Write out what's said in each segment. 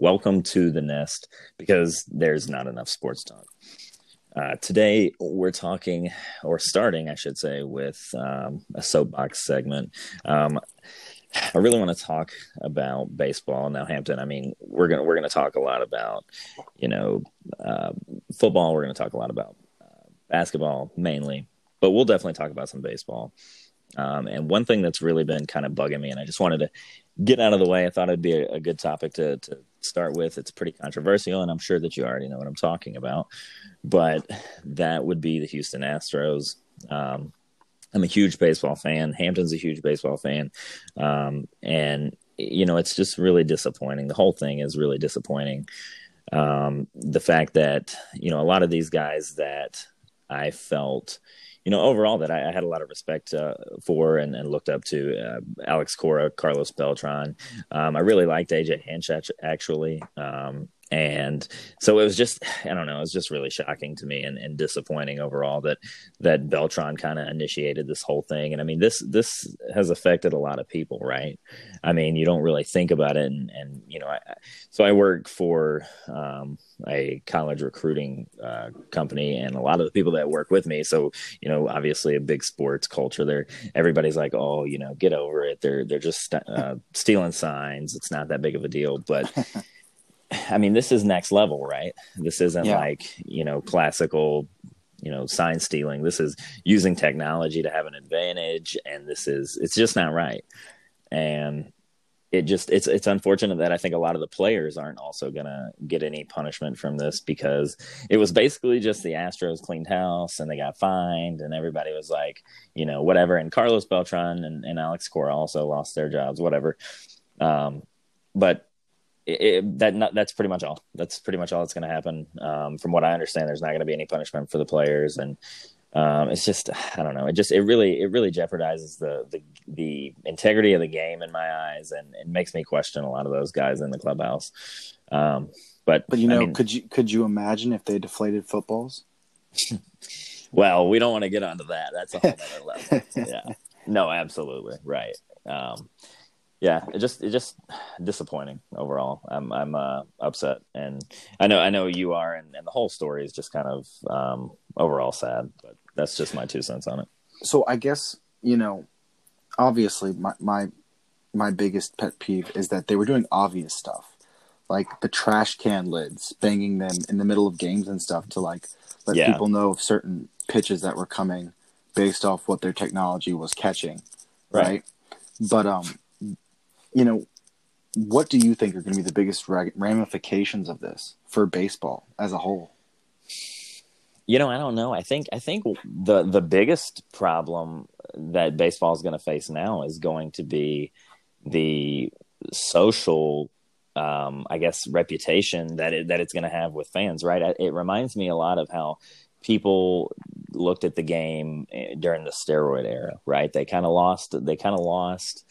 Welcome to the nest because there's not enough sports talk. Uh, today, we're talking, or starting, I should say, with um, a soapbox segment. Um, I really want to talk about baseball now, Hampton. I mean, we're gonna we're gonna talk a lot about, you know, uh, football. We're gonna talk a lot about uh, basketball mainly, but we'll definitely talk about some baseball. Um, and one thing that's really been kind of bugging me, and I just wanted to get out of the way. I thought it'd be a, a good topic to to start with. It's pretty controversial, and I'm sure that you already know what I'm talking about. But that would be the Houston Astros. Um, I'm a huge baseball fan. Hampton's a huge baseball fan, um, and you know it's just really disappointing. The whole thing is really disappointing. Um, the fact that you know a lot of these guys that I felt, you know, overall that I, I had a lot of respect uh, for and, and, looked up to uh, Alex Cora, Carlos Beltran. Um, I really liked AJ Hinch actually. Um, and so it was just i don't know it was just really shocking to me and, and disappointing overall that that beltran kind of initiated this whole thing. And i mean this this has affected a lot of people right? I mean you don't really think about it and, and you know I, so i work for um, a college recruiting uh, company and a lot of the people that work with me. So you know obviously a big sports culture there. Everybody's like oh you know get over it. They're they're just uh, stealing signs. It's not that big of a deal. But I mean, this is next level, right? This isn't yeah. like, you know, classical, you know, sign stealing. This is using technology to have an advantage. And this is, it's just not right. And it just, it's, it's unfortunate that I think a lot of the players aren't also going to get any punishment from this because it was basically just the Astros cleaned house and they got fined and everybody was like, you know, whatever. And Carlos Beltran and, and Alex Cora also lost their jobs, whatever. Um, but it, that not, that's pretty much all. That's pretty much all that's going to happen. Um, from what I understand, there's not going to be any punishment for the players, and um, it's just I don't know. It just it really it really jeopardizes the the the integrity of the game in my eyes, and it makes me question a lot of those guys in the clubhouse. Um, but but you know, I mean, could you could you imagine if they deflated footballs? well, we don't want to get onto that. That's a whole other level. yeah. No, absolutely right. Um, yeah, it just it just disappointing overall. I'm I'm uh, upset, and I know I know you are, and, and the whole story is just kind of um, overall sad. But that's just my two cents on it. So I guess you know, obviously, my my my biggest pet peeve is that they were doing obvious stuff, like the trash can lids, banging them in the middle of games and stuff to like let yeah. people know of certain pitches that were coming based off what their technology was catching, right? right? But um you know, what do you think are going to be the biggest ramifications of this for baseball as a whole? You know, I don't know. I think I think the the biggest problem that baseball is going to face now is going to be the social um, I guess reputation that it, that it's going to have with fans, right? It reminds me a lot of how people looked at the game eh, during the steroid era, right? They kind of lost they kind of lost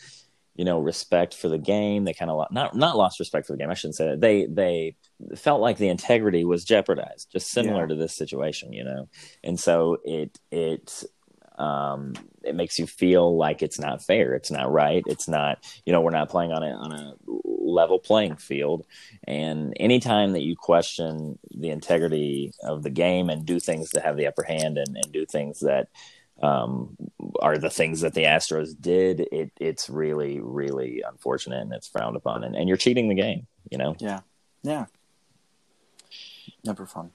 you know respect for the game. They kind of not not lost respect for the game i shouldn't say that. They they felt like the integrity was jeopardized just similar yeah. to this situation you know? And so it it um it makes you feel like it's not fair it's not right it's not you know we're not playing on a on a level playing field. And anytime that you question the integrity of the game and do things to have the upper hand and, and do things that um, are the things that the Astros did. It it's really really unfortunate and it's frowned upon, and, and you're cheating the game. You know. Yeah. Yeah. Never fun.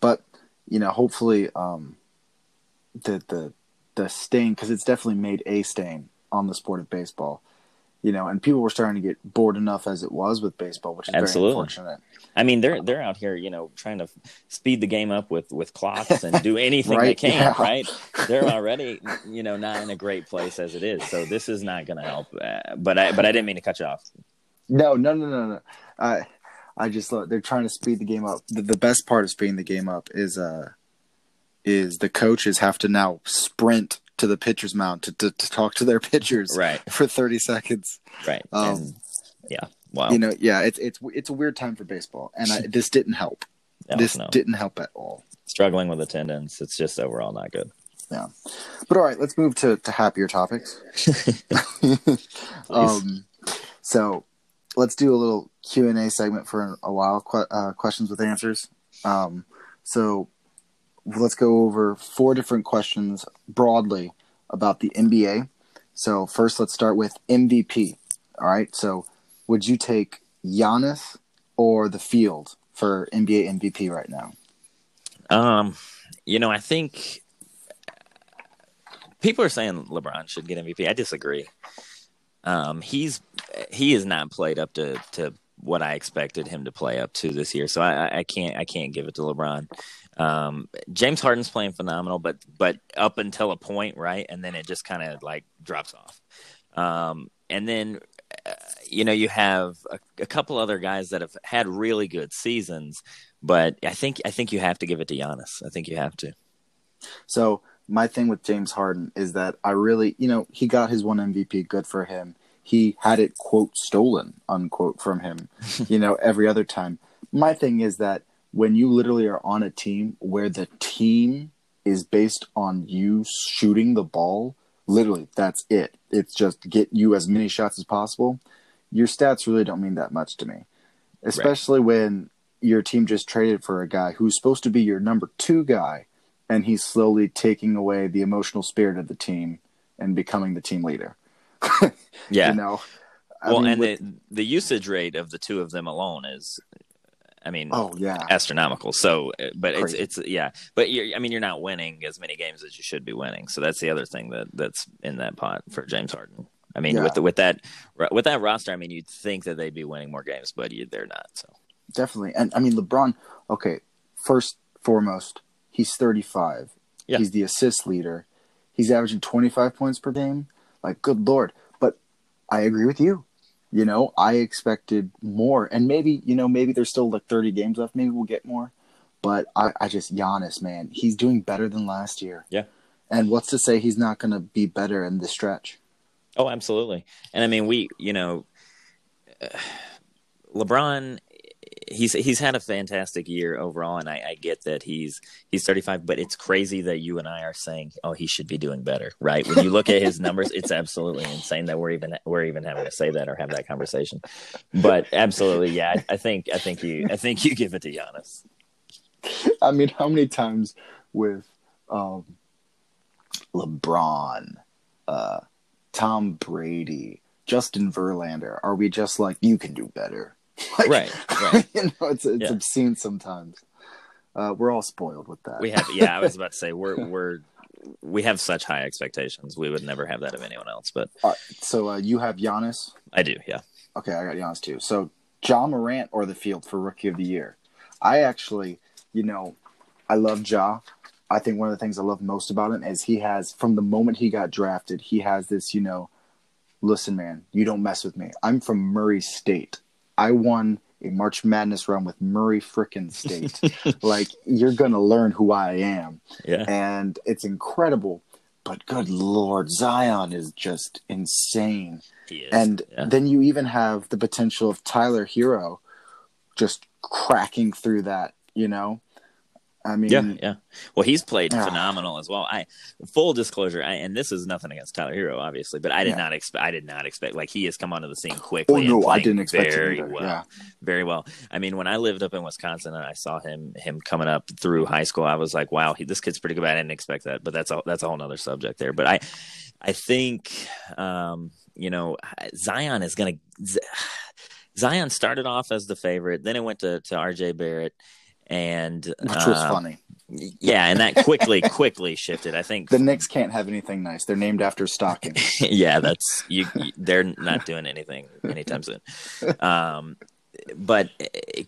But you know, hopefully, um, the the the stain because it's definitely made a stain on the sport of baseball you know, and people were starting to get bored enough as it was with baseball, which is Absolutely. very unfortunate. I mean, they're they're out here, you know, trying to speed the game up with with clocks and do anything right? they can, yeah. right? They're already, you know, not in a great place as it is. So this is not going to help. Uh, but I but I didn't mean to cut you off. No, no, no, no, no. I I just they're trying to speed the game up. The, the best part of speeding the game up is uh is the coaches have to now sprint to the pitcher's mound to, to, to talk to their pitchers right. for 30 seconds. Right. Um, and, yeah. Wow. You know, yeah, it's it's it's a weird time for baseball, and I, this didn't help. No, this no. didn't help at all. Struggling with attendance. It's just overall not good. Yeah. But all right, let's move to, to happier topics. um, so let's do a little Q and A segment for a while. Qu- uh, questions with answers. Um, so let's go over four different questions broadly about the NBA. So first, let's start with MVP. All right. So would you take Giannis or the field for NBA MVP right now? Um, you know, I think people are saying LeBron should get MVP. I disagree. Um, he's he has not played up to to what I expected him to play up to this year, so I, I can't I can't give it to LeBron. Um, James Harden's playing phenomenal, but but up until a point, right, and then it just kind of like drops off. Um, and then uh, you know you have a, a couple other guys that have had really good seasons, but I think I think you have to give it to Giannis. I think you have to. So my thing with James Harden is that I really, you know, he got his one MVP, good for him. He had it quote stolen unquote from him, you know, every other time. My thing is that when you literally are on a team where the team is based on you shooting the ball, literally that's it. It's just get you as many shots as possible. Your stats really don't mean that much to me. Especially right. when your team just traded for a guy who's supposed to be your number 2 guy and he's slowly taking away the emotional spirit of the team and becoming the team leader. yeah. You know. I well, mean, and with... the the usage rate of the two of them alone is I mean, oh yeah, astronomical. So, uh, but Crazy. it's it's yeah, but you're I mean, you're not winning as many games as you should be winning. So that's the other thing that that's in that pot for James Harden. I mean, yeah. with the, with that with that roster, I mean, you'd think that they'd be winning more games, but you, they're not. So definitely, and I mean, LeBron. Okay, first foremost, he's 35. Yeah. He's the assist leader. He's averaging 25 points per game. Like, good lord. But I agree with you. You know, I expected more. And maybe, you know, maybe there's still like 30 games left. Maybe we'll get more. But I, I just, Giannis, man, he's doing better than last year. Yeah. And what's to say he's not going to be better in the stretch? Oh, absolutely. And I mean, we, you know, uh, LeBron he's he's had a fantastic year overall, and I, I, get that he's he's 35, but it's crazy that you and I are saying, oh, he should be doing better, right? When you look at his numbers, it's absolutely insane that we're even we're even having to say that or have that conversation. But absolutely, yeah, I, I think I think you I think you give it to Giannis. I mean, how many times with um, LeBron, uh, Tom Brady, Justin Verlander are we just like you can do better? Like, right, right. you know, it's it's yeah. obscene sometimes. Uh, we're all spoiled with that. We have, yeah. I was about to say we're we're we have such high expectations. We would never have that of anyone else. But uh, so uh, you have Giannis. I do, yeah. Okay, I got Giannis too. So Ja Morant or the field for Rookie of the Year. I actually, you know, I love Ja. I think one of the things I love most about him is he has, from the moment he got drafted, he has this, you know, listen, man, you don't mess with me. I'm from Murray State. I won a March Madness run with Murray frickin' State. like you're gonna learn who I am. Yeah. And it's incredible. But good lord, Zion is just insane. He is. And yeah. then you even have the potential of Tyler Herro just cracking through that, you know? I mean, yeah, yeah. Well, he's played phenomenal as well. I full disclosure, I, and this is nothing against Tyler Herro, obviously, but I did yeah. not expect. I did not expect like he has come onto the scene quickly. Oh no, I didn't expect very well, yeah. very well. I mean, when I lived up in Wisconsin and I saw him him coming up through high school, I was like, wow, he, this kid's pretty good. I didn't expect that, but that's a that's a whole other subject there. But I, I think, um, you know, Zion is going to. Zion started off as the favorite, then it went to to R.J. Barrett and which was uh, funny. Yeah, and that quickly, quickly shifted. I think the Knicks can't have anything nice. They're named after stockings. yeah, that's you, you, They're not doing anything anytime soon. Um, but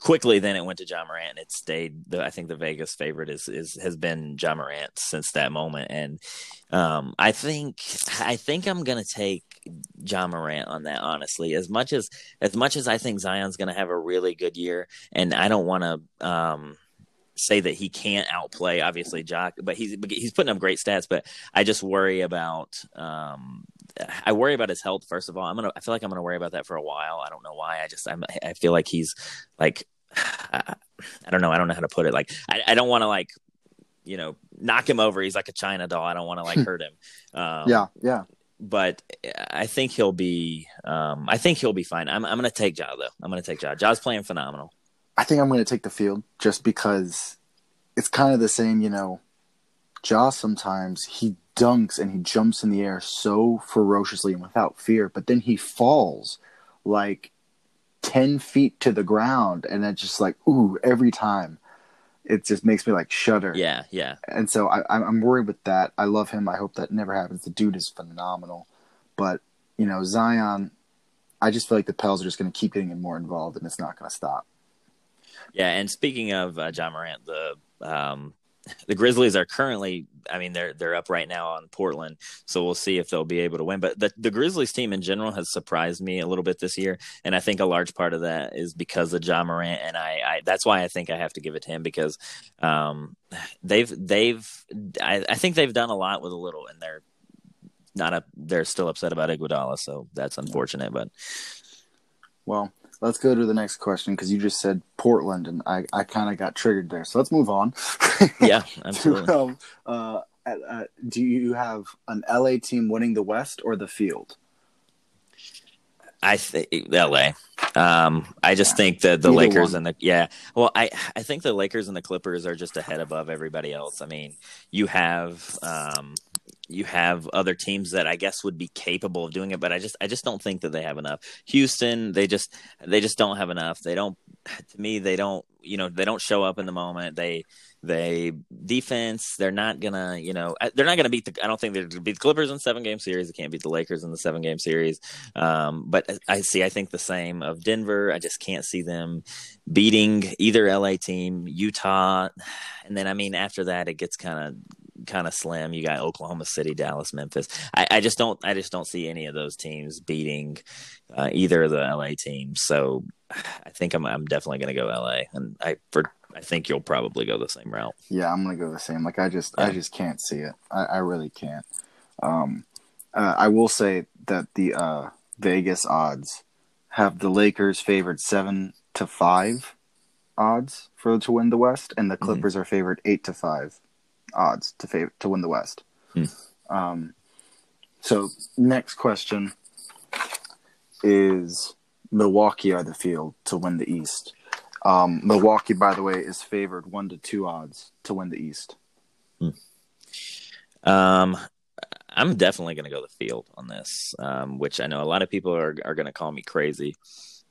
quickly, then it went to Ja Morant. It stayed. The, I think the Vegas favorite is is has been Ja Morant since that moment, and um, I think I think I'm gonna take Ja Morant on that. Honestly, as much as as much as I think Zion's gonna have a really good year, and I don't want to. Um, say that he can't outplay obviously Jock, but he's he's putting up great stats. But I just worry about um, I worry about his health. First of all, I'm gonna I feel like I'm gonna worry about that for a while. I don't know why. I just I'm, I feel like he's like I, I don't know. I don't know how to put it. Like I, I don't want to like you know knock him over. He's like a China doll. I don't want to like hurt him. Um, yeah, yeah. but I think he'll be. Um, I think he'll be fine. I'm. I'm to take Ja though. I'm to take Ja. Ja's playing phenomenal. I think I'm going to take the field just because it's kind of the same. You know, Ja sometimes he dunks and he jumps in the air so ferociously and without fear, but then he falls like ten feet to the ground, and it's just like ooh every time. It just makes me like shudder. Yeah, yeah. and so I, I'm I'm worried with that. I love him. I hope that never happens. The dude is phenomenal, but you know Zion, I just feel like the Pels are just going to keep getting him more involved, and it's not going to stop. Yeah, and speaking of uh, Ja Morant, the um, the Grizzlies are currently, I mean, they're they're up right now on Portland, so we'll see if they'll be able to win. But the the Grizzlies team in general has surprised me a little bit this year, and I think a large part of that is because of Ja Morant, and I, I that's why I think I have to give it to him because um, they've they've I, I think they've done a lot with a little, and they're not up, they're still upset about Iguodala, so that's unfortunate, but. Well, let's go to the next question because you just said Portland, and I, I kind of got triggered there. So let's move on. Yeah, To, absolutely. um, uh, uh, do you have an LA team winning the West or the field? I think LA. Um, I just think that the Either Lakers one. and the yeah. Well, I I think the Lakers and the Clippers are just ahead above everybody else. I mean, you have um, you have other teams that I guess would be capable of doing it, but I just I just don't think that they have enough. Houston, they just they just don't have enough. They don't to me they don't you know they don't show up in the moment. They they defense they're not gonna you know they're not gonna beat the I don't think they're gonna beat the Clippers in seven game series. They can't beat the Lakers in the seven game series. Um, but I see I think the same of Denver. I just can't see them beating either LA team, Utah, and then I mean after that it gets kind of kind of slim. You got Oklahoma City, Dallas, Memphis. I, I just don't I just don't see any of those teams beating uh, either of the LA teams. So I think I'm I'm definitely going to go LA, and I for I think you'll probably go the same route. Yeah, I'm gonna go the same. Like I just I just can't see it. I, I really can't. Um, uh, I will say that the uh, Vegas odds have the Lakers favored seven to five odds for to win the West, and the Mhm. Clippers are favored eight to five odds to favor to win the West. Hmm. Um, so next question is Milwaukee are the field to win the East. Um, Milwaukee, by the way, is favored one to two odds to win the East. Um, I'm definitely going to go the field on this, um, which I know a lot of people are are going to call me crazy,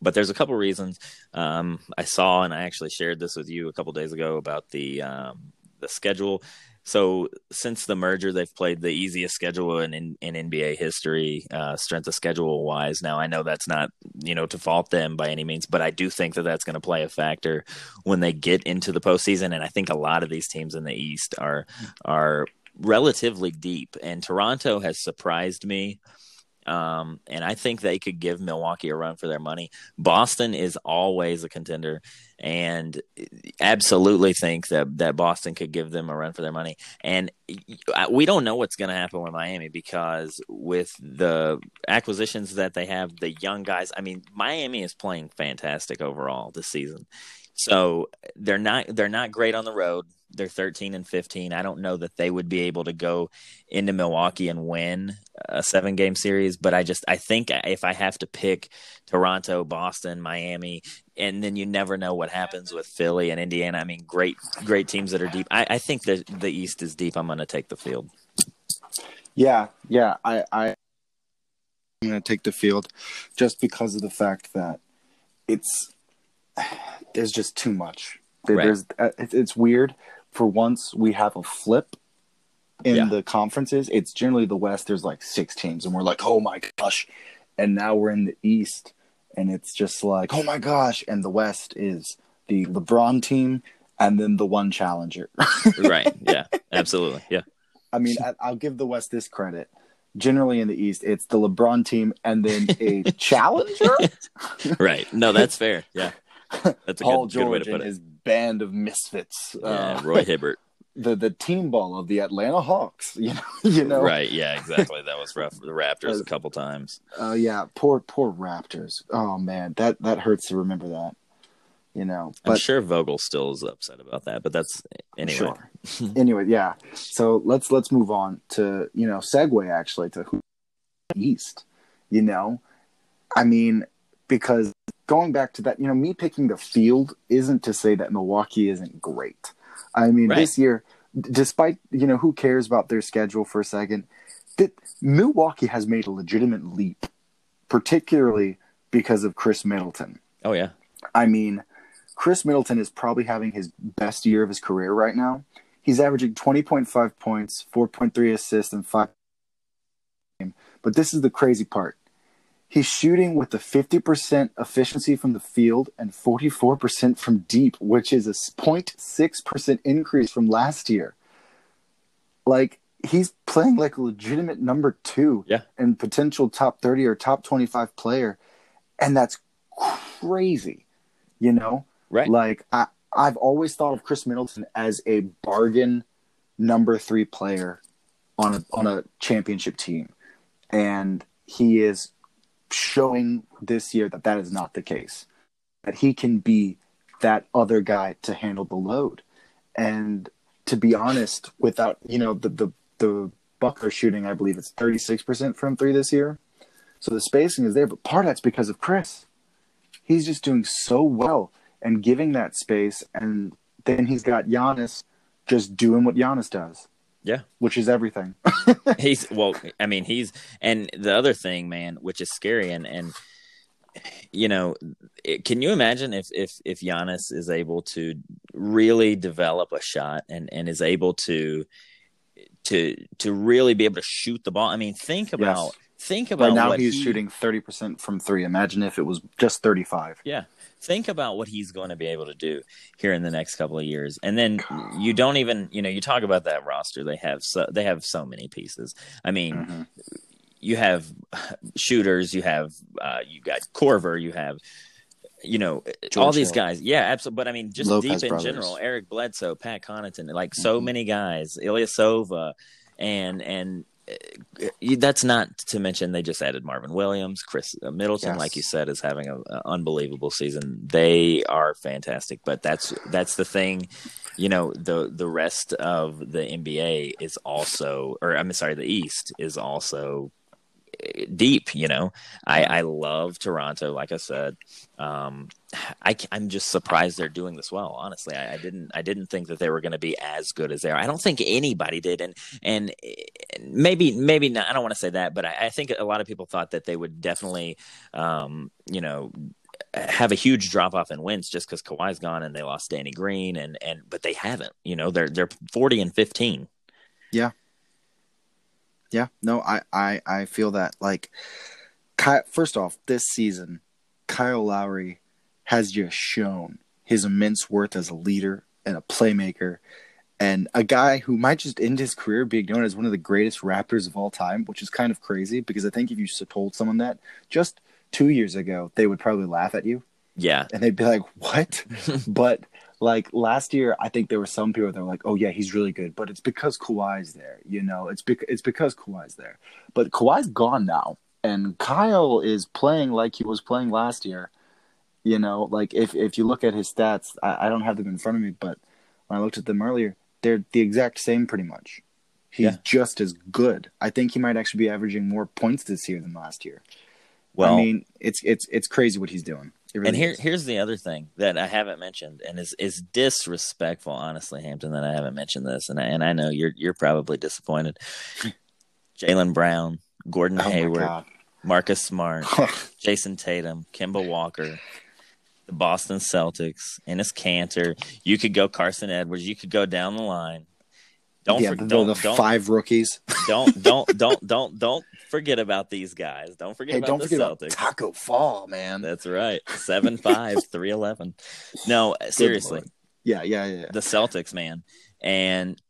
but there's a couple reasons. Um, I saw and I actually shared this with you a couple days ago about the um, the schedule. So since the merger, they've played the easiest schedule in in, in NBA history, uh, strength of schedule wise. Now I know that's not you know to fault them by any means, but I do think that that's going to play a factor when they get into the postseason. And I think a lot of these teams in the East are are relatively deep, and Toronto has surprised me. Um, and I think they could give Milwaukee a run for their money. Boston is always a contender, and absolutely think that that Boston could give them a run for their money. And we don't know what's going to happen with Miami because with the acquisitions that they have, the young guys. I mean, Miami is playing fantastic overall this season. So they're not they're not great on the road. They're 13 and 15. I don't know that they would be able to go into Milwaukee and win a seven game series, but I just I think if I have to pick Toronto, Boston, Miami, and then you never know what happens with Philly and Indiana. I mean, great great teams that are deep. I, I think that the East is deep. I'm going to take the field. Yeah, yeah. I, I I'm going to take the field just because of the fact that it's there's just too much. Right. There's uh, it's weird. For once, we have a flip in Yeah. the conferences. It's generally the West. There's like six teams, and we're like, oh my gosh. And now we're in the East, and it's just like, oh my gosh. And the West is the LeBron team, and then the one challenger. right? Yeah, absolutely. Yeah, I mean, I, I'll give the West this credit. Generally in the East, it's the LeBron team and then a challenger. right. No, that's fair. Yeah, that's a Paul good, good way George to and it. his band of misfits. Yeah, Uh, Roy Hibbert. the the team ball of the Atlanta Hawks. You know, you know. Right. Yeah, exactly. That was rough for the Raptors a couple times. Uh, yeah, poor poor Raptors. Oh man, that that hurts to remember that. You know, I'm sure Vogel still is upset about that, but that's anyway. Sure. anyway, yeah. So let's let's move on to you know segue actually to who East. You know, I mean, because going back to that, you know, me picking the field isn't to say that Milwaukee isn't great. I mean, Right. this year, despite you know, who cares about their schedule for a second? That Milwaukee has made a legitimate leap, particularly because of Khris Middleton. Oh yeah. I mean, Khris Middleton is probably having his best year of his career right now. He's averaging 20.5 points, 4.3 assists, and 5. But this is the crazy part. He's shooting with a 50% efficiency from the field and 44% from deep, which is a 0.6% increase from last year. Like, he's playing like a legitimate number two Yeah. and potential top 30 or top 25 player. And that's crazy, you know? Right. Like I, I've always thought of Khris Middleton as a bargain number three player on a on a championship team, and he is showing this year that that is not the case. That he can be that other guy to handle the load, and to be honest, without you know the the the Buckler shooting, I believe it's thirty six percent from three this year, so the spacing is there. But part of that's because of Khris. He's just doing so well and giving that space, and then he's got Giannis just doing what Giannis does, Yeah. which is everything. he's well i mean he's and the other thing man which is scary and and you know it, can you imagine if if if Giannis is able to really develop a shot and and is able to to to really be able to shoot the ball i mean think about think about right now what he's he- shooting thirty percent from three. Imagine if it was just thirty five. Yeah. Think about what he's going to be able to do here in the next couple of years. And then you don't even, you know, you talk about that roster. They have so they have so many pieces. I mean, Mhm. you have shooters, you have uh you got Korver, you have you know all these Hill. guys. Yeah, absolutely. But I mean, just Lopez deep in brothers. general, Eric Bledsoe, Pat Connaughton, like so Mhm. many guys, Ilyasova, and and that's not to mention they just added Marvin Williams, Khris uh, Middleton, Yes. like you said, is having an unbelievable season. They are fantastic, but that's that's the thing. You know, the the rest of the NBA is also, or I'm sorry, the East is also uh, deep. You know, I I love Toronto. Like I said, um, I am just surprised they're doing this well. Honestly, I, I didn't I didn't think that they were going to be as good as they are. I don't think anybody did, and and maybe maybe not. I don't want to say that, but I, I think a lot of people thought that they would definitely, um, you know. Have a huge drop off in wins just because Kawhi's gone and they lost Danny Green and and but they haven't. You know they're they're forty and fifteen. Yeah, no, I, I, I feel that. Like, Ky- first off, this season, Kyle Lowry has just shown his immense worth as a leader and a playmaker, and a guy who might just end his career being known as one of the greatest Raptors of all time, which is kind of crazy because I think if you told someone that just two years ago, they would probably laugh at you Yeah, and they'd be like, "What?" but like last year, I think there were some people that were like, "Oh yeah, he's really good," but it's because Kawhi's there. You know, it's bec- it's because Kawhi's there. But Kawhi's gone now, and Kyle is playing like he was playing last year. You know, like if if you look at his stats, I, I don't have them in front of me, but when I looked at them earlier, they're the exact same pretty much. He's Yeah. just as good. I think he might actually be averaging more points this year than last year. well, I mean, it's it's it's crazy what he's doing. Really and here is. here's the other thing that I haven't mentioned, and is is disrespectful, honestly, Hampton, that I haven't mentioned this, and I, and I know you're you're probably disappointed. Jaylen Brown, Gordon oh Hayward. Marcus Smart, Jayson Tatum, Kemba Walker, the Boston Celtics, Enes Kanter. You could go Carsen Edwards. You could go down the line. Don't yeah, for, the, don't, the don't, five rookies. don't don't don't don't don't forget about these guys. Don't forget Hey, about don't the forget Celtics. about Tacko Fall, man. That's right. Seven five, three eleven. No, seriously. Lord. Yeah, yeah, yeah. The Celtics, man. And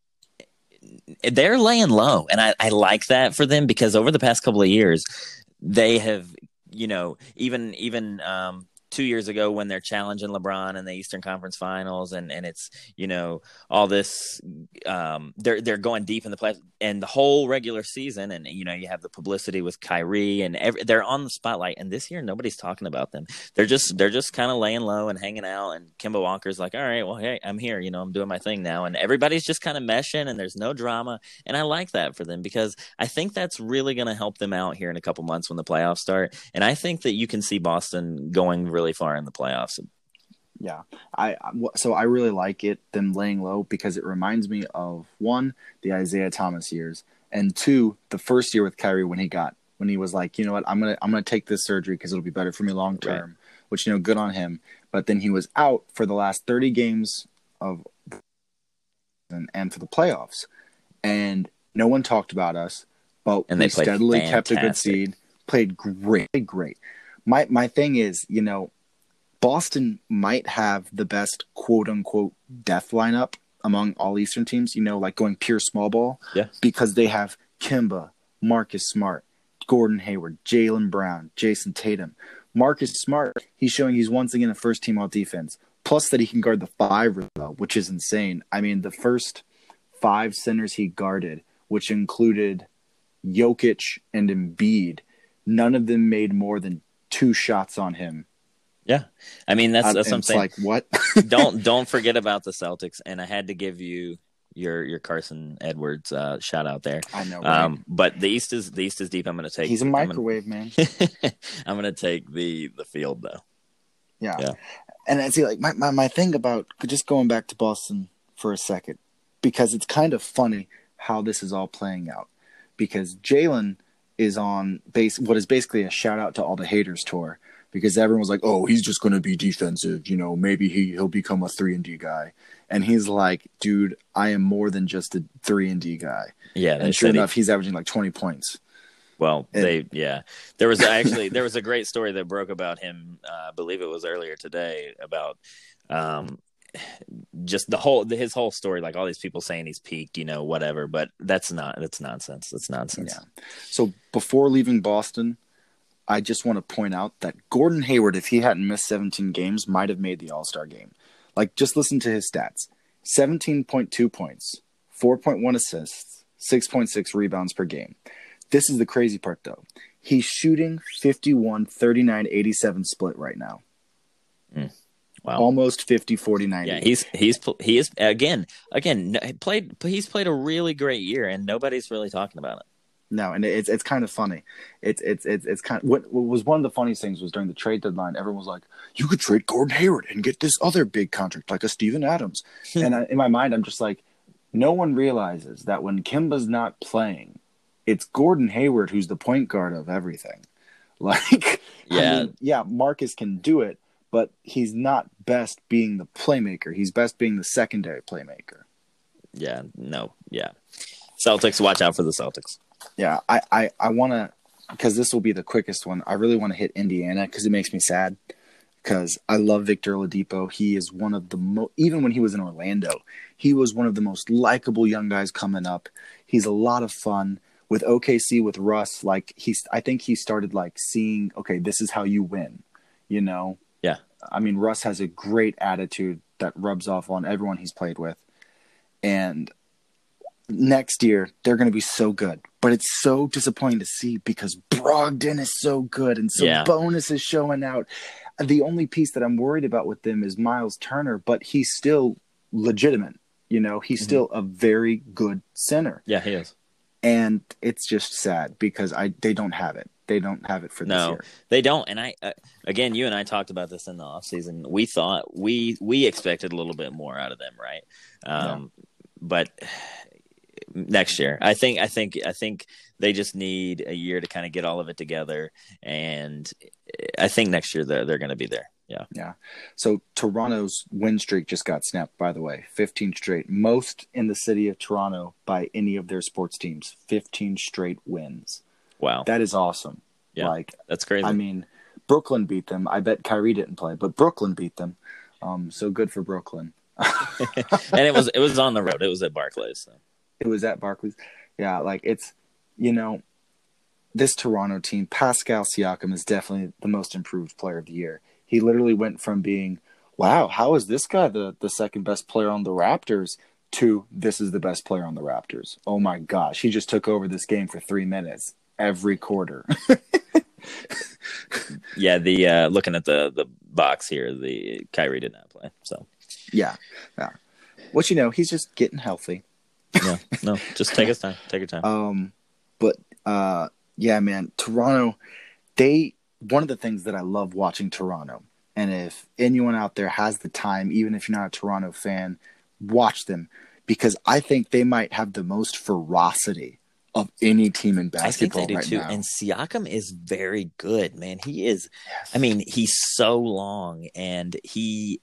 they're laying low. And I, I like that for them because over the past couple of years, they have, you know, even even um two years ago when they're challenging LeBron in the Eastern Conference Finals, and and it's you know all this. Um, they're they're going deep in the play, and the whole regular season, and you know you have the publicity with Kyrie, and every, they're on the spotlight. And this year, nobody's talking about them. They're just they're just kind of laying low and hanging out. And Kemba Walker's like, all right, well, hey, I'm here. You know, I'm doing my thing now, and everybody's just kind of meshing, and there's no drama, and I like that for them because I think that's really going to help them out here in a couple months when the playoffs start. And I think that you can see Boston going really far in the playoffs. Yeah, I so I really like it them laying low because it reminds me of one the Isaiah Thomas years and two the first year with Kyrie when he got when he was like you know what I'm gonna I'm gonna take this surgery because it'll be better for me long term, right. which you know good on him. But then he was out for the last 30 games of and, and for the playoffs, and no one talked about us, but and they steadily fantastic. kept a good seed, played great, great. My my thing is, you know, Boston might have the best quote unquote death lineup among all Eastern teams, you know, like going pure small ball. Yeah. Because they have Kemba, Marcus Smart, Gordon Hayward, Jaylen Brown, Jayson Tatum. Marcus Smart, he's showing he's once again a first team all defense. Plus that he can guard the five, which is insane. I mean, the first five centers he guarded which included Jokic and Embiid, none of them made more than two shots on him. Yeah, I mean that's that's something. Like what? don't don't forget about the Celtics, and I had to give you your your Carsen Edwards uh, shout out there. I know. Right? Um, but the East is the East is deep. I'm going to take. He's a microwave gonna, man. I'm going to take the the field though. Yeah. Yeah. And I see, like my, my my thing about just going back to Boston for a second, because it's kind of funny how this is all playing out because Jaylen is on base what is basically a shout out to all the haters tour because everyone was like, "Oh, he's just going to be defensive, you know, maybe he he'll become a 3 and D guy." And he's like, "Dude, I am more than just a 3 and D guy." Yeah, and sure enough, he... he's averaging like 20 points. Well, and... they yeah. There was actually there was a great story that broke about him, uh, I believe it was earlier today about um just the whole his whole story like all these people saying he's peaked you know whatever but that's not that's nonsense. That's nonsense. Yeah. So before leaving boston i just want to point out that gordon hayward if he hadn't missed 17 games might have made the all-star game. Like just listen to his stats. 17.2 points 4.1 assists 6.6 rebounds per game. This is the crazy part though. He's shooting 51 39 87 split right now. Mm. Wow. Almost 50 40 90. Yeah, he's he's he is again again played he's played a really great year and nobody's really talking about it. No, and it's it's kind of funny. It's it's it's it's kind of what, what was one of the funniest things was during the trade deadline. Everyone was like, "You could trade Gordon Hayward and get this other big contract like a Steven Adams." and I, in my mind, I'm just like, no one realizes that when Kemba's not playing, it's Gordon Hayward who's the point guard of everything. Like, yeah, I mean, yeah, Marcus can do it, but he's not best being the playmaker. He's best being the secondary playmaker. Yeah, no, yeah. Celtics, watch out for the Celtics. Yeah, I, I, I want to, because this will be the quickest one. I really want to hit Indiana because it makes me sad. Because I love Victor Oladipo. He is one of the most, even when he was in Orlando, he was one of the most likable young guys coming up. He's a lot of fun with OKC with Russ. Like he's, I think he started like seeing, okay, this is how you win. You know. I mean, Russ has a great attitude that rubs off on everyone he's played with. And next year, they're going to be so good. But it's so disappointing to see because Brogdon is so good and so yeah. Bonus is showing out. The only piece that I'm worried about with them is Myles Turner, but he's still legitimate. You know, he's mm-hmm. still a very good center. Yeah, he is. And it's just sad because I they don't have it they don't have it for no, this year. They don't. And I uh, again, you and I talked about this in the off season. We thought we we expected a little bit more out of them, right? Um, yeah. But next year, I think I think I think they just need a year to kind of get all of it together, and I think next year they're they're going to be there. Yeah. Yeah. So Toronto's win streak just got snapped, by the way. 15 straight. Most in the city of Toronto by any of their sports teams. 15 straight wins. Wow. That is awesome. Yeah. Like that's crazy. I mean, Brooklyn beat them. I bet Kyrie didn't play, but Brooklyn beat them. Um, so good for Brooklyn. and it was it was on the road. It was at Barclays. So. It was at Barclays. Yeah, like it's you know, this Toronto team, Pascal Siakam is definitely the most improved player of the year. He literally went from being, wow, how is this guy the, the second best player on the Raptors to this is the best player on the Raptors. Oh my gosh, he just took over this game for three minutes every quarter. yeah, the uh, looking at the the box here, the Kyrie did not play. So yeah, yeah. What you know, he's just getting healthy. no, no, just take his time. Take your time. Um, but uh, yeah, man, Toronto. They one of the things that I love watching Toronto, and if anyone out there has the time, even if you're not a Toronto fan, watch them because I think they might have the most ferocity of any team in basketball I think they do right too. Now. And Siakam is very good, man. He is. Yes. I mean, he's so long, and he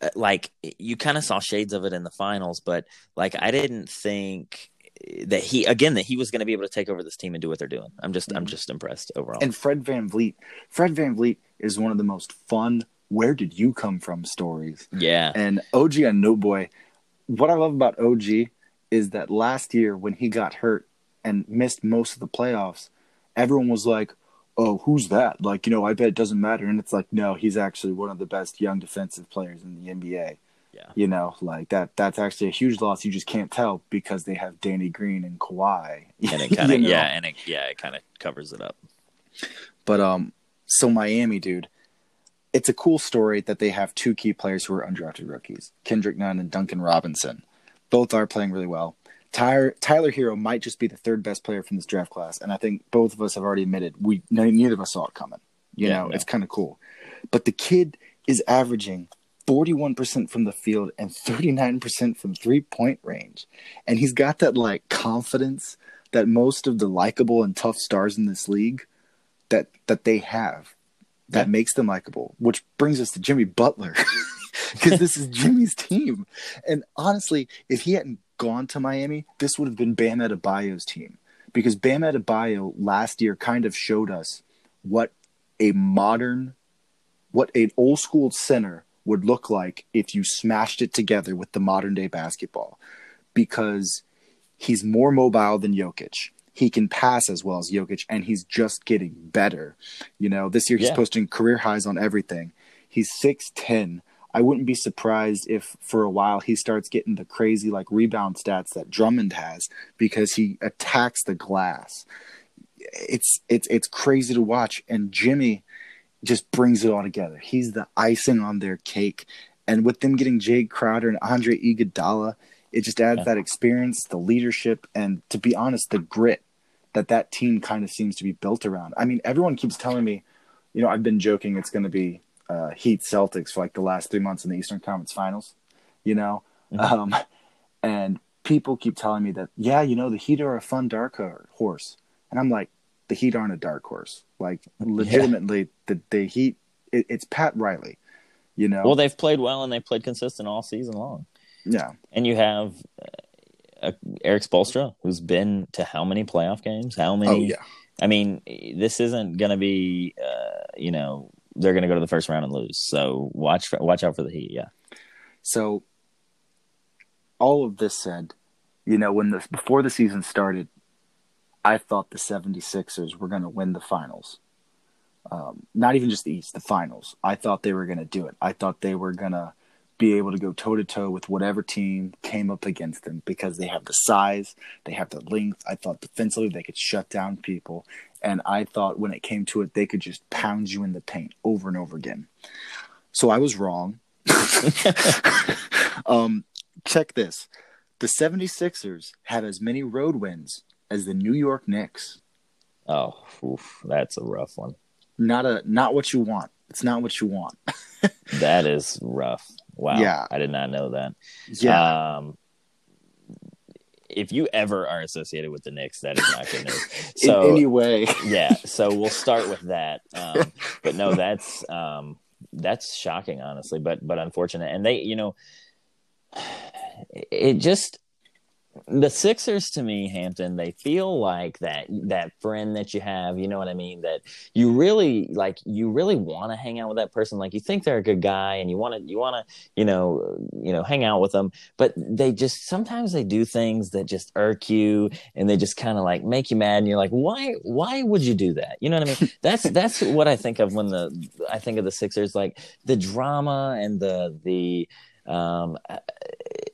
uh, like you kind of saw shades of it in the finals, but like I didn't think that he again that he was going to be able to take over this team and do what they're doing. I'm just mm-hmm. I'm just impressed overall. And Fred Van VanVleet, Fred Van VanVleet is one of the most fun where did you come from stories. Yeah. And OG and Boy, what I love about OG is that last year when he got hurt and missed most of the playoffs, everyone was like, "Oh, who's that?" Like, you know, I bet it doesn't matter. And it's like, no, he's actually one of the best young defensive players in the NBA. Yeah. You know, like that that's actually a huge loss. You just can't tell because they have Danny Green and Kawhi. And it kind of yeah, and it yeah, it kind of covers it up. But um so Miami, dude, it's a cool story that they have two key players who are undrafted rookies, Kendrick Nunn and Duncan Robinson. Both are playing really well. Tyler, Tyler Herro might just be the third best player from this draft class, and I think both of us have already admitted we neither of us saw it coming. You yeah, know, it's kind of cool. But the kid is averaging 41% from the field and 39% from three point range. And he's got that like confidence that most of the likable and tough stars in this league that that they have that yeah. makes them likable, which brings us to Jimmy Butler. Because this is Jimmy's team. And honestly, if he hadn't gone to Miami, this would have been Bam Adebayo's team. Because Bam Adebayo last year kind of showed us what a modern, what an old school center would look like if you smashed it together with the modern day basketball. Because he's more mobile than Jokic he can pass as well as Jokic, and he's just getting better. You know, this year he's yeah. posting career highs on everything. He's six ten. I wouldn't be surprised if for a while he starts getting the crazy like rebound stats that Drummond has because he attacks the glass. It's it's it's crazy to watch, and Jimmy just brings it all together. He's the icing on their cake, and with them getting Jae Crowder and Andre Iguodala, it just adds yeah. that experience, the leadership, and to be honest, the grit that that team kind of seems to be built around. I mean, everyone keeps telling me, you know, I've been joking it's going to be uh, Heat Celtics for like the last three months in the Eastern Conference Finals, you know, mm-hmm. um, and people keep telling me that, yeah, you know, the Heat are a fun dark horse, and I'm like, the Heat aren't a dark horse. Like, legitimately, yeah. the the Heat, it, it's Pat Riley, you know. Well, they've played well and they've played consistent all season long. Yeah, and you have uh, Erik Spoelstra, who's been to how many playoff games? How many? Oh, yeah. I mean, this isn't going to be, uh, you know, they're going to go to the first round and lose. So watch watch out for the Heat. Yeah. So, all of this said, you know, when the before the season started, I thought the 76ers were going to win the finals. Um, not even just the East, the finals. I thought they were going to do it. I thought they were going to be able to go toe to toe with whatever team came up against them because they have the size, they have the length. I thought defensively they could shut down people, and I thought when it came to it, they could just pound you in the paint over and over again. So I was wrong. um, check this the 76ers have as many road wins as the New York Knicks. Oh, oof, that's a rough one. Not a not what you want. It's not what you want. that is rough. Wow. Yeah. I did not know that. Yeah. Um, if you ever are associated with the Knicks, that is not good news. So In any way. yeah. So we'll start with that. Um, but no, that's um, that's shocking, honestly, but but unfortunate. And they, you know, it just the Sixers to me, Hampton, they feel like that that friend that you have, you know what I mean? That you really like you really want to hang out with that person. Like you think they're a good guy and you want to you want to, you know, you know, hang out with them, but they just sometimes they do things that just irk you and they just kind of like make you mad and you're like, "Why why would you do that?" You know what I mean? That's that's what I think of when the I think of the Sixers like the drama and the the um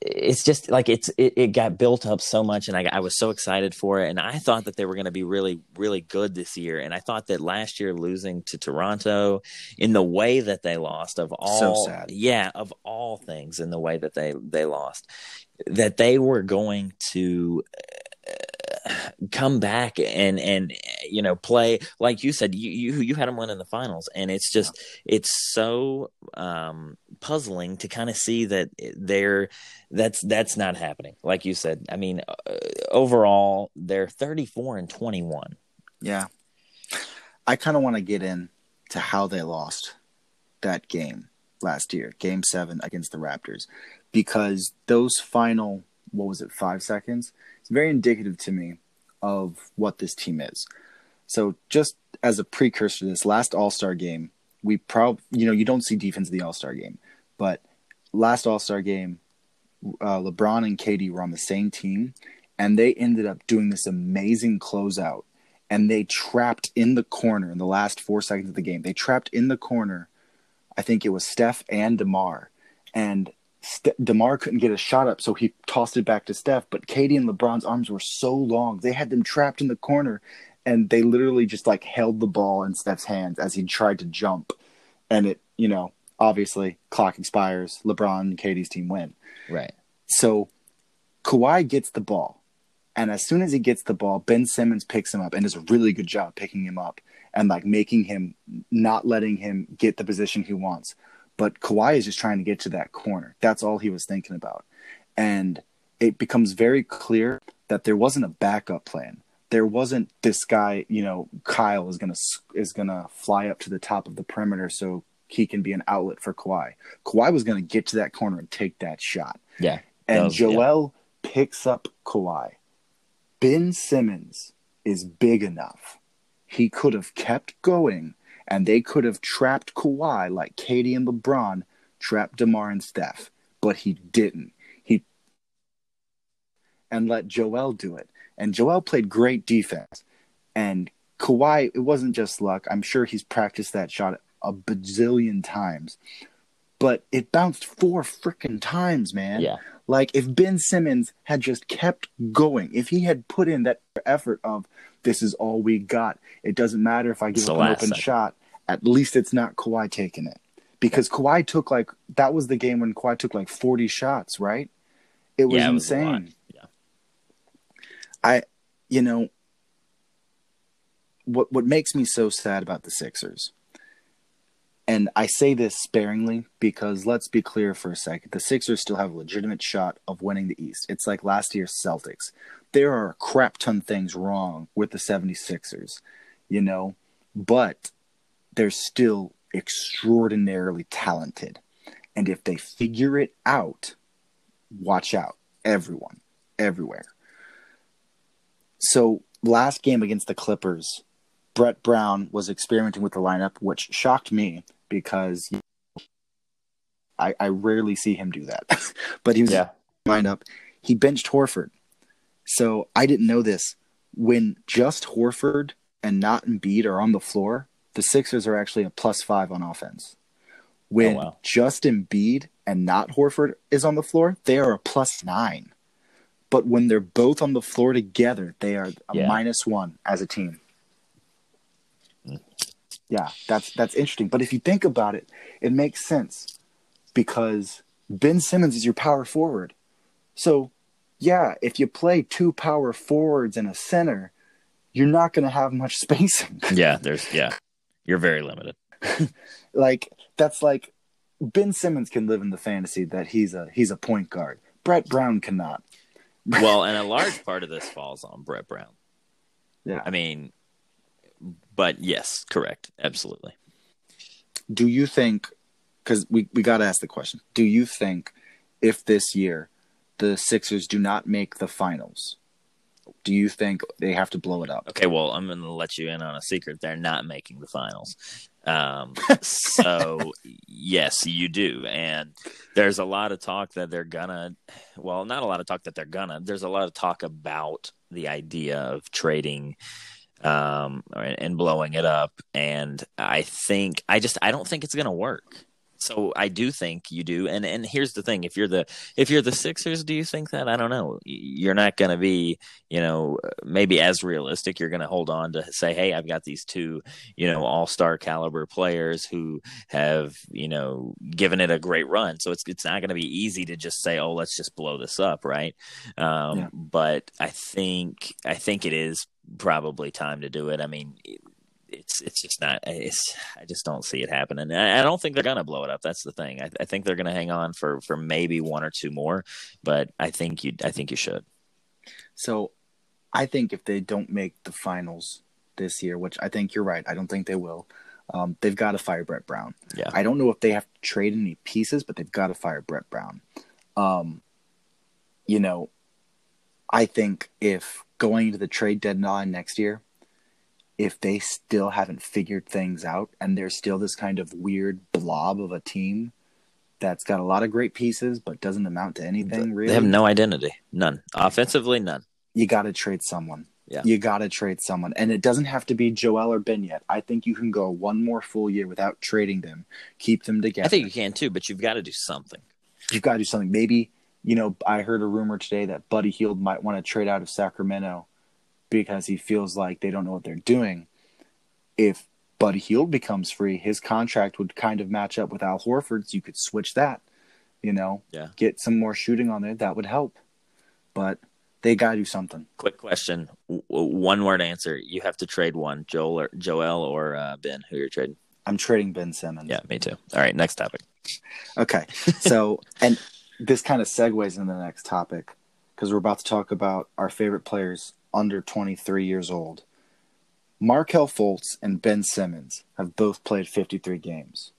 it's just like it's it, it got built up so much and I, I was so excited for it. And i thought that they were going to be really really good this year. And i thought that last year losing to toronto in the way that they lost of all So sad. yeah of all things in the way that they they lost that they were going to uh, come back and and you know play like you said you you, you had them win in the finals. And it's just it's so um puzzling to kind of see that they're that's that's not happening like you said i mean uh, overall they're 34 and 21 Yeah. I kind of want to get in to how they lost that game last year, game seven against the Raptors, because those final, what was it, five seconds? It's very indicative to me of what this team is. So, just as a precursor to this last All Star game, we probably, you know, you don't see defense in the All Star game, but last All Star game, uh, LeBron and KD were on the same team, and they ended up doing this amazing closeout and they trapped in the corner in the last four seconds of the game. They trapped in the corner. I think it was Steph and DeMar, and St- DeMar couldn't get a shot up, so he tossed it back to Steph. But KD and LeBron's arms were so long; they had them trapped in the corner, and they literally just like held the ball in Steph's hands as he tried to jump, and it, you know, obviously clock expires. LeBron and KD's team win. right So Kawhi gets the ball. And as soon as he gets the ball, Ben Simmons picks him up and does a really good job picking him up and like making him not letting him get the position he wants. But Kawhi is just trying to get to that corner. That's all he was thinking about. And it becomes very clear that there wasn't a backup plan. There wasn't this guy, you know, Kyle is gonna is gonna fly up to the top of the perimeter so he can be an outlet for Kawhi. Kawhi was gonna get to that corner and take that shot yeah and was- yeah. Joel picks up Kawhi. Ben Simmons is big enough. He could have kept going, and they could have trapped Kawhi like KD and LeBron trapped DeMar and Steph, but he didn't. He and let Joel do it. And Joel played great defense. And Kawhi, it wasn't just luck. I'm sure he's practiced that shot a bazillion times. But it bounced four freaking times, man. yeah Like if Ben Simmons had just kept going, if he had put in that effort of this is all we got, it doesn't matter if I give It's up an open second. shot. At least it's not Kawhi taking it. Because Kawhi took like that was the game when Kawhi took like forty shots, right? It was yeah it was insane. yeah I you know what what makes me so sad about the Sixers. And I say this sparingly because let's be clear for a second. The Sixers still have a legitimate shot of winning the East. It's like last year's Celtics. There are a crap ton things wrong with the 76ers, you know, but they're still extraordinarily talented. And if they figure it out, watch out. Everyone, everywhere. So last game against the Clippers, Brett Brown was experimenting with the lineup, which shocked me because I, I rarely see him do that. but he was yeah lineup. He benched Horford. So I didn't know this. When just Horford and not Embiid are on the floor, the Sixers are actually a plus five on offense. When Oh, wow. just Embiid and not Horford is on the floor, they are a plus nine. But when they're both on the floor together, they are a Yeah. minus one as a team. Yeah, that's that's interesting. But if you think about it, it makes sense because Ben Simmons is your power forward. So, yeah, if you play two power forwards and a center, you're not going to have much spacing. yeah there's yeah you're very limited like that's like Ben Simmons can live in the fantasy that he's a he's a point guard. Brett Brown cannot. well, and a large part of this falls on Brett Brown. Yeah. I mean, but yes, correct, absolutely. Do you think cuz we we got to ask the question. Do you think if this year the Sixers do not make the finals, do you think they have to blow it up? Okay, well, I'm going to let you in on a secret. They're not making the finals. Um, so yes, you do. And there's a lot of talk that they're gonna, well, not a lot of talk that they're gonna, there's a lot of talk about the idea of trading, um, and blowing it up. And I think, I just, I don't think it's going to work so I do think you do. And and here's the thing: if you're the if you're the Sixers, do you think that? I don't know. You're not going to be, you know, maybe as realistic. You're going to hold on to say, hey, I've got these two, you know, all star caliber players who have, you know, given it a great run. So it's it's not going to be easy to just say, oh, let's just blow this up, right? Um, yeah. But I think I think it is probably time to do it. I mean, it's it's just not. It's I just don't see it happening. I, I don't think they're gonna blow it up. That's the thing. I, I, think they're gonna hang on for for maybe one or two more, but I think you I think you should. So, I think if they don't make the finals this year, which I think you're right, I don't think they will. Um, they've got to fire Brett Brown. Yeah. I don't know if they have to trade any pieces, but they've got to fire Brett Brown. Um, you know, I think if going into the trade deadline next year, if they still haven't figured things out and there's still this kind of weird blob of a team that's got a lot of great pieces but doesn't amount to anything really. They have no identity. None. Offensively, none. You got to trade someone. Yeah. You got to trade someone. And it doesn't have to be Joel or Ben yet. I think you can go one more full year without trading them, keep them together. I think you can too, but you've got to do something. You've got to do something. Maybe, you know, I heard a rumor today that Buddy Hield might want to trade out of Sacramento because he feels like they don't know what they're doing. If Buddy Hield becomes free, his contract would kind of match up with Al Horford's. You could switch that, you know, yeah. get some more shooting on there. That would help. But they got to do something. Quick question, one word answer. You have to trade one, Joel or Joel or uh, Ben. Who you're trading? I'm trading Ben Simmons. Yeah, me too. All right, next topic. Okay, so and this kind of segues into the next topic because we're about to talk about our favorite players under 23 years old. Markelle Fultz and Ben Simmons have both played 53 games.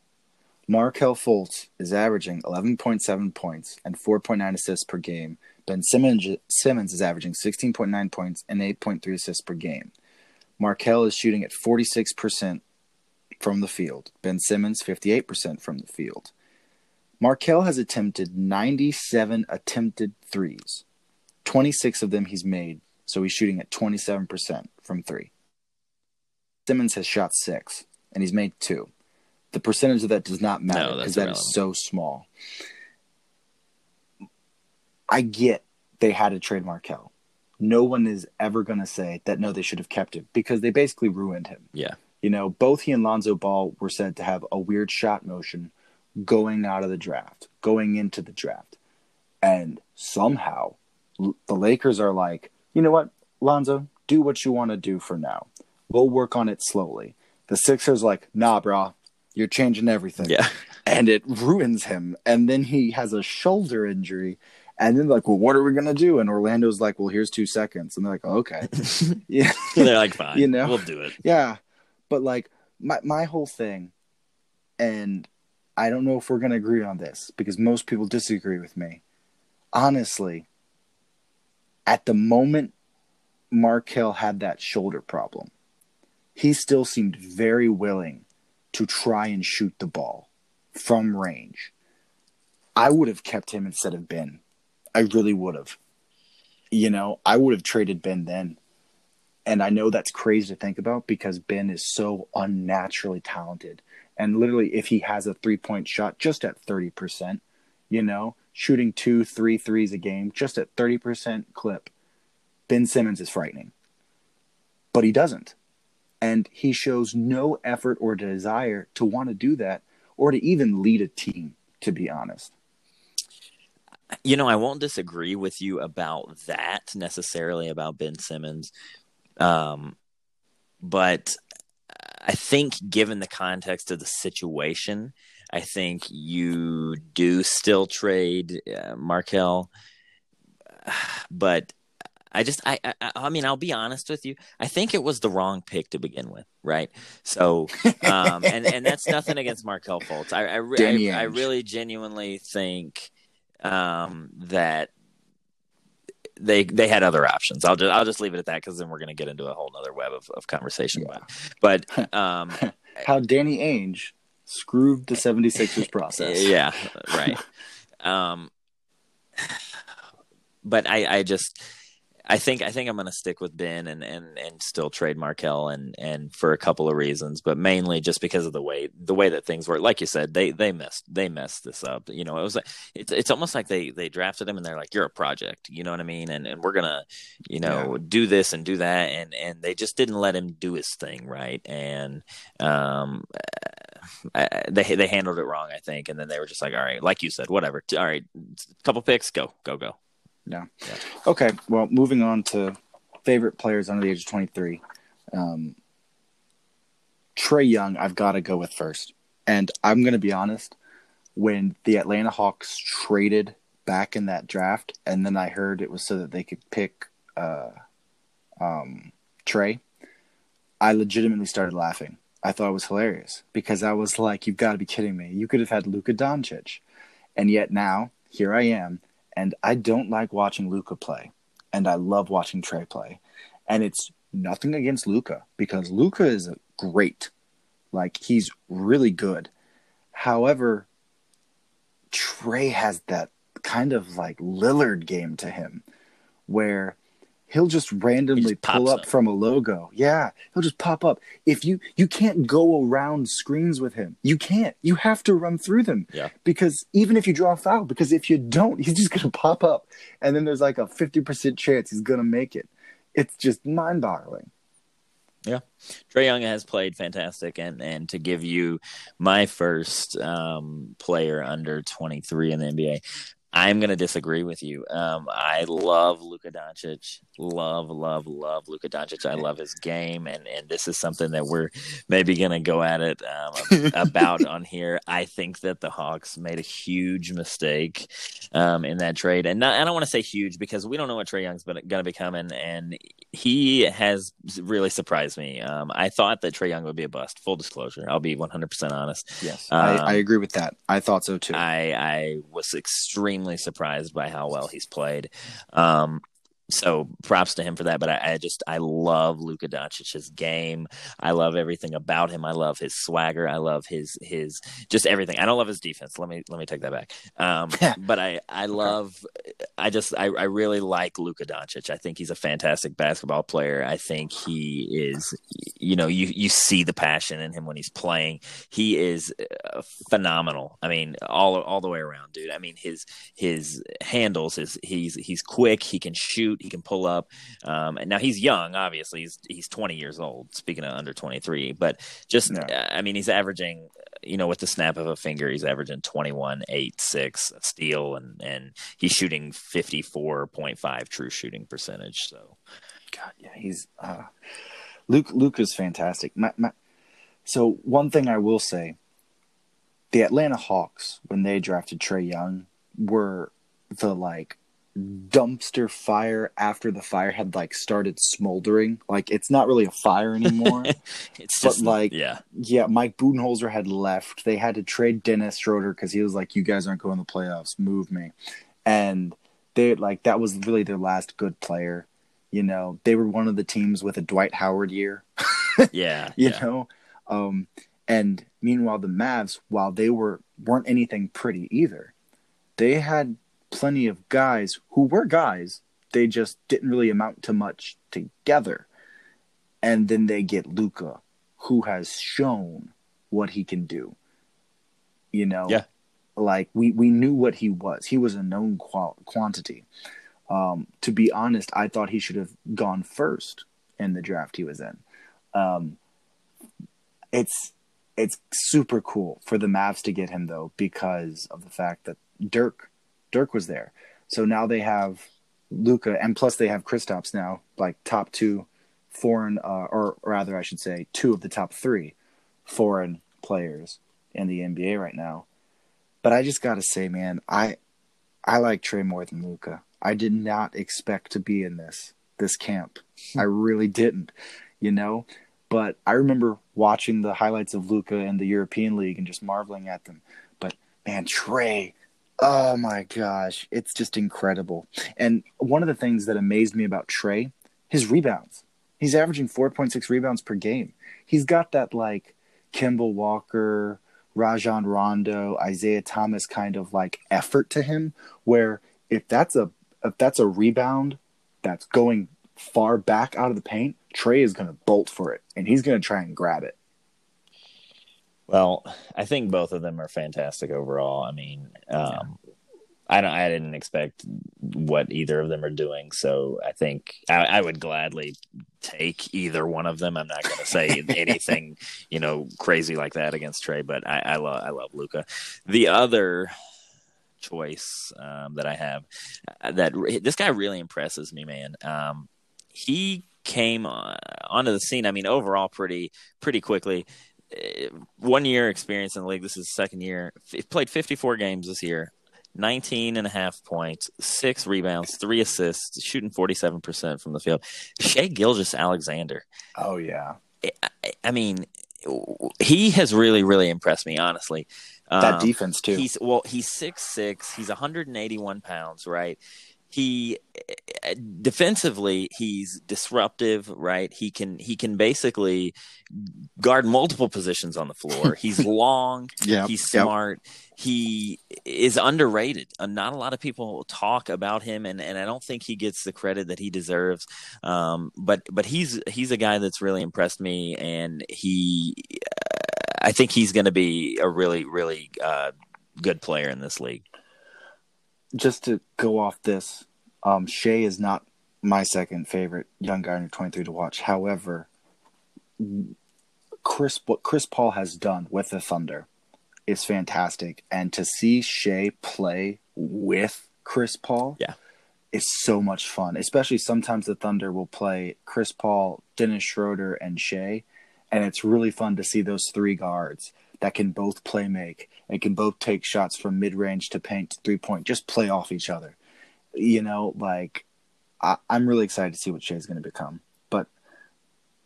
Markelle Fultz is averaging 11.7 points and 4.9 assists per game. Ben Simmons, Simmons is averaging 16.9 points and 8.3 assists per game. Markelle is shooting at 46% from the field. Ben Simmons 58% from the field. Markelle has attempted 97 attempted threes. 26 of them he's made so he's shooting at 27% from three. Simmons has shot six, and he's made two. The percentage of that does not matter because no, that is so small. I get they had to trade Markelle. No one is ever going to say that no, they should have kept him because they basically ruined him. Yeah. You know, both he and Lonzo Ball were said to have a weird shot motion going out of the draft, going into the draft. And somehow the Lakers are like, you know what, Lonzo, do what you want to do for now. We'll work on it slowly. The Sixers like, nah, bro, you're changing everything. Yeah. And it ruins him. And then he has a shoulder injury. And then like, well, what are we gonna do? And Orlando's like, well, here's two seconds. And they're like, okay, yeah. they're like, fine, you know, we'll do it. Yeah, but like my my whole thing, and I don't know if we're gonna agree on this because most people disagree with me. Honestly, at the moment Markelle had that shoulder problem, he still seemed very willing to try and shoot the ball from range. I would have kept him instead of Ben. I really would have. You know, I would have traded Ben then. And I know that's crazy to think about because Ben is so unnaturally talented. And literally, if he has a three point shot just at 30%, you know, shooting two, three threes a game just at 30% clip, Ben Simmons is frightening. But he doesn't. And he shows no effort or desire to want to do that or to even lead a team, to be honest. You know, I won't disagree with you about that necessarily about Ben Simmons. Um, but I think, given the context of the situation, I think you do still trade uh, Markelle. But I just, I, I, I mean, I'll be honest with you. I think it was the wrong pick to begin with, right? So, um, and and that's nothing against Markelle Fultz. I, I, I, I really genuinely think um, that they they had other options. I'll just I'll just leave it at that because then we're going to get into a whole other web of, of conversation. Yeah. But but um, How Danny Ainge screwed the 76ers process. yeah, right. um, but I I just I think I think I'm going to stick with Ben and, and and still trade Markelle and and for a couple of reasons, but mainly just because of the way the way that things work. Like you said, they they messed they messed this up. You know, it was like it's it's almost like they they drafted him and they're like, you're a project. You know what I mean? And and we're gonna you know do this and do that, and and they just didn't let him do his thing right. And um, I, they they handled it wrong, I think. And then they were just like, all right, like you said, whatever. All right, couple picks, go go go. Yeah. Okay. Well, moving on to favorite players under the age of 23. Um, Trae Young, I've got to go with first. And I'm going to be honest, when the Atlanta Hawks traded back in that draft, and then I heard it was so that they could pick uh, um, Trae, I legitimately started laughing. I thought it was hilarious because I was like, you've got to be kidding me. You could have had Luka Doncic. And yet now, here I am and I don't like watching Luka play, and I love watching Trae play. And it's nothing against Luka because Luka is great, like he's really good. However, Trae has that kind of like Lillard game to him, where he'll just randomly just pull up, up. from a logo. Yeah, he'll just pop up. If you you can't go around screens with him, you can't. You have to run through them. Yeah. Because even if you draw a foul, because if you don't, he's just gonna pop up, and then there's like a fifty percent chance he's gonna make it. It's just mind-boggling. Yeah, Trae Young has played fantastic, and and to give you my first um, player under 23 in the NBA, I'm going to disagree with you. Um, I love Luka Doncic. Love, love, love Luka Doncic. I love his game, and and this is something that we're maybe going to go at it um, about on here. I think that the Hawks made a huge mistake um, in that trade, and not, I don't want to say huge because we don't know what Trae Young's going to become, and and he has really surprised me. Um, I thought that Trae Young would be a bust. Full disclosure, I'll be 100 percent honest. Yes, Um, I, I agree with that. I thought so too. I I was extremely surprised by how well he's played. Um, so props to him for that. But I, I just I love Luka Doncic's game. I love everything about him. I love his swagger. I love his his just everything. I don't love his defense. Let me let me take that back. Um, but I I love. I just I, I really like Luka Doncic. I think he's a fantastic basketball player. I think he is. You know, you you see the passion in him when he's playing. He is uh, phenomenal. I mean, all all the way around, dude. I mean, his his handles, his he's he's quick. He can shoot. He can pull up. Um, and now he's young. Obviously, he's he's 20 years old. Speaking of under 23, but just Yeah. I mean, he's averaging. You know, with the snap of a finger, he's averaging 21, 8, 6, a steal, and and he's shooting 54.5 true shooting percentage. So God, yeah, he's uh, Luke. Luke is fantastic. My, my, so one thing I will say, the Atlanta Hawks when they drafted Trae Young were the like dumpster fire after the fire had like started smoldering. Like it's not really a fire anymore. it's But, just like, yeah, yeah, Mike Budenholzer had left. They had to trade Dennis Schroeder because he was like, "You guys aren't going to the playoffs. Move me." And they like that was really their last good player. You know, they were one of the teams with a Dwight Howard year. yeah, You yeah. know, um, and meanwhile the Mavs, while they were weren't anything pretty either, they had plenty of guys who were guys. They just didn't really amount to much together. And then they get Luka, who has shown what he can do. You know, Yeah. like we we knew what he was. He was a known qual- quantity. Um, to be honest, I thought he should have gone first in the draft he was in. Um, it's it's super cool for the Mavs to get him though because of the fact that Dirk Dirk was there. So now they have Luka, and plus they have Kristaps now, like top two foreign, uh, or rather, I should say, two of the top three foreign players in the NBA right now. But I just gotta say, man, I I like Trae more than Luka. I did not expect to be in this this camp. I really didn't, you know. But I remember watching the highlights of Luka in the European League and just marveling at them. But man, Trae, Oh my gosh, it's just incredible. And one of the things that amazed me about Trae, his rebounds. He's averaging 4.6 rebounds per game. He's got that like Kemba Walker, Rajon Rondo, Isaiah Thomas kind of like effort to him where if that's a if that's a rebound that's going far back out of the paint, Trae is going to bolt for it and he's going to try and grab it. Well, I think both of them are fantastic overall. I mean, um, I don't. I didn't expect what either of them are doing, so I think I, I would gladly take either one of them. I'm not going to say anything, you know, crazy like that against Trae, but I, I love I love Luka. The other choice um, that I have uh, that this guy really impresses me, man. Um, he came on, onto the scene. I mean, overall, pretty pretty quickly. Uh, one year experience in the league. This is second year. He played 54 games this year. 19 and a half points, six rebounds, three assists, shooting 47% from the field. Shai Gilgeous-Alexander. Oh, yeah. I, I mean, he has really, really impressed me, honestly. That um, defense, too. He's, well, he's six six. He's 181 pounds, right? He defensively he's disruptive right? He can he can basically guard multiple positions on the floor. He's long. Yeah he's smart. Yep. he is underrated. Uh, not a lot of people talk about him and, and i don't think he gets the credit that he deserves. Um, but but he's he's a guy that's really impressed me and he uh, i think he's going to be a really really uh, good player in this league just to go off this, um, Shai is not my second favorite young guy under 23 to watch. However, Chris, what Chris Paul has done with the Thunder is fantastic, and to see Shai play with Chris Paul, yeah, is so much fun. Especially sometimes the Thunder will play Chris Paul, Dennis Schroeder, and Shai, and it's really fun to see those three guards that can both play make and can both take shots from mid range to paint to three point, just play off each other. You know, like I, am really excited to see what Shai's going to become. But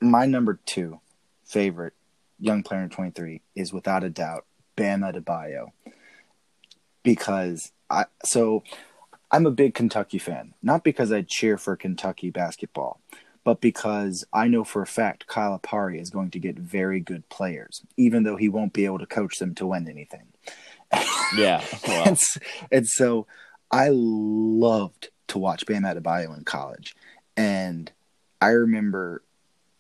my number two favorite young player in 23 is without a doubt Bam Adebayo. Because I so I'm a big Kentucky fan, not because I cheer for Kentucky basketball, but because I know for a fact Calipari is going to get very good players, even though he won't be able to coach them to win anything. Yeah. And, and, so I loved to watch Bam Adebayo in college. And I remember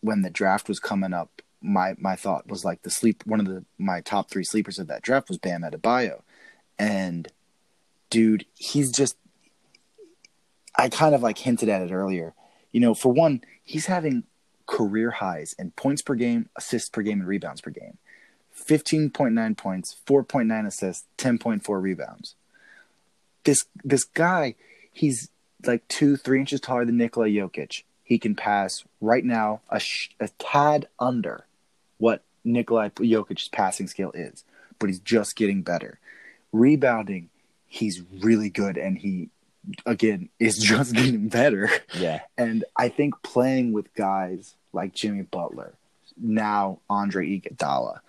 when the draft was coming up, my, my thought was like the sleep, one of the, my top three sleepers of that draft was Bam Adebayo. And dude, he's just, I kind of like hinted at it earlier. You know, for one, he's having career highs in points per game, assists per game, and rebounds per game. 15.9 points, 4.9 assists, 10.4 rebounds. This this guy, he's like two, three inches taller than Nikola Jokic. He can pass right now a, sh- a tad under what Nikola Jokic's passing skill is, but he's just getting better. Rebounding, he's really good, and he again is just getting better. Yeah. And I think playing with guys like Jimmy Butler, now Andre Iguodala,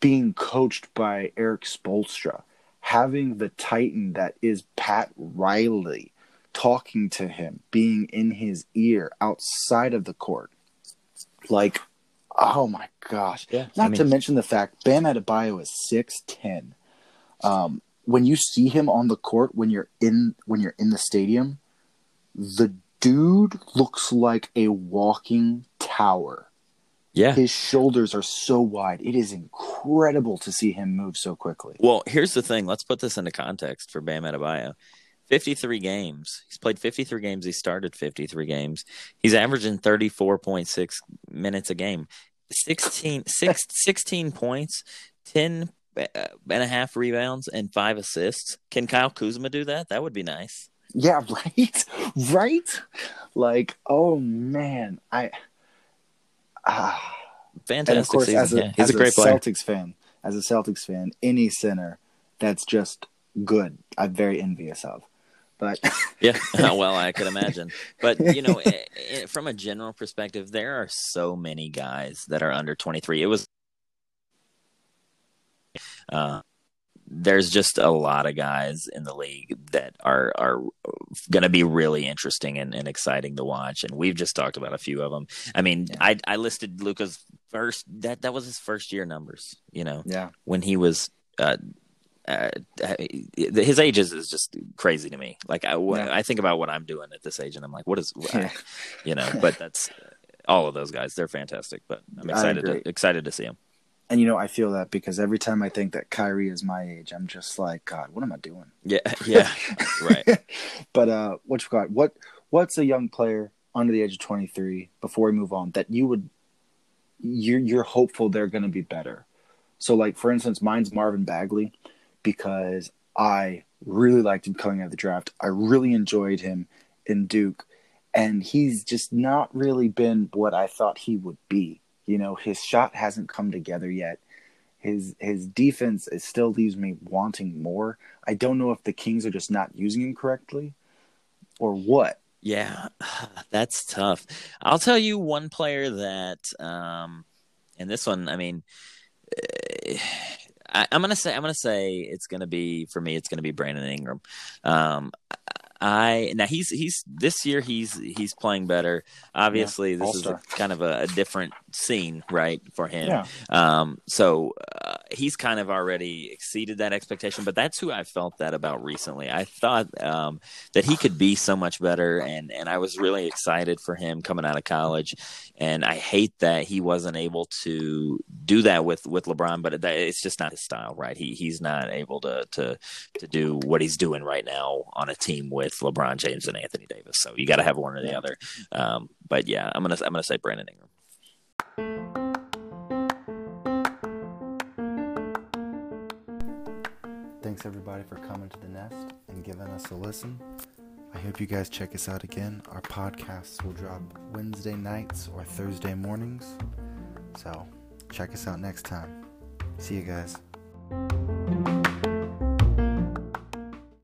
being coached by Erik Spoelstra, having the Titan that is Pat Riley talking to him, being in his ear outside of the court. Like, oh my gosh. Yeah, Not I mean, to mention the fact Bam Adebayo is 6'10. Um, when you see him on the court when you're in when you're in the stadium, the dude looks like a walking tower. Yeah. His shoulders are so wide. It is incredible to see him move so quickly. Well, here's the thing. Let's put this into context for Bam Adebayo. 53 games. He's played 53 games. He started 53 games. He's averaging 34.6 minutes a game. 16, six, 16 points, 10 uh, and a half rebounds and five assists. Can Kyle Kuzma do that? That would be nice. Yeah, right, right. Like, oh man, I. Ah. Fantastic. And of course, season. as a, yeah, he's as a great a player. Celtics fan, as a Celtics fan, any center that's just good, I'm very envious of. But yeah, well, I could imagine. But you know, from a general perspective, there are so many guys that are under 23. It was uh, there's just a lot of guys in the league that are are going to be really interesting and, and, exciting to watch. And we've just talked about a few of them. I mean, yeah. I I listed Luka's first that that was his first year numbers. You know, yeah, when he was. Uh, uh, his age is, is just crazy to me. Like I, yeah. I think about what I'm doing at this age, and I'm like, what is, you know? But that's all of those guys. They're fantastic. But I'm excited to excited to see them. And you know, I feel that because every time I think that Kyrie is my age, I'm just like, God, what am I doing? Yeah, yeah, right. but uh, what you got? What what's a young player under the age of 23 before we move on that you would you're you're hopeful they're going to be better? So, like for instance, mine's Marvin Bagley because I really liked him coming out of the draft. I really enjoyed him in Duke, and he's just not really been what I thought he would be you know, his shot hasn't come together yet. His his defense is still leaves me wanting more. I don't know if the Kings are just not using him correctly or what. Yeah, that's tough. I'll tell you one player that, um, and this one, I mean, I, am gonna say I'm gonna say it's gonna be for me. It's gonna be Brandon Ingram. Um, I now he's he's this year he's he's playing better. Obviously, yeah, this is a, kind of a, a, different scene, right, for him. Yeah. Um, so uh, he's kind of already exceeded that expectation. But that's who I felt that about recently. I thought um, that he could be so much better, and and I was really excited for him coming out of college. And I hate that he wasn't able to do that with with LeBron, but that, it's just not his style, right? He he's not able to to to do what he's doing right now on a team with with LeBron James and Anthony Davis. So you got to have one or the other. Um, but yeah, I'm gonna I'm gonna say Brandon Ingram. Thanks everybody for coming to the nest and giving us a listen. I hope you guys check us out again. Our podcasts will drop Wednesday nights or Thursday mornings. So check us out next time. See you guys.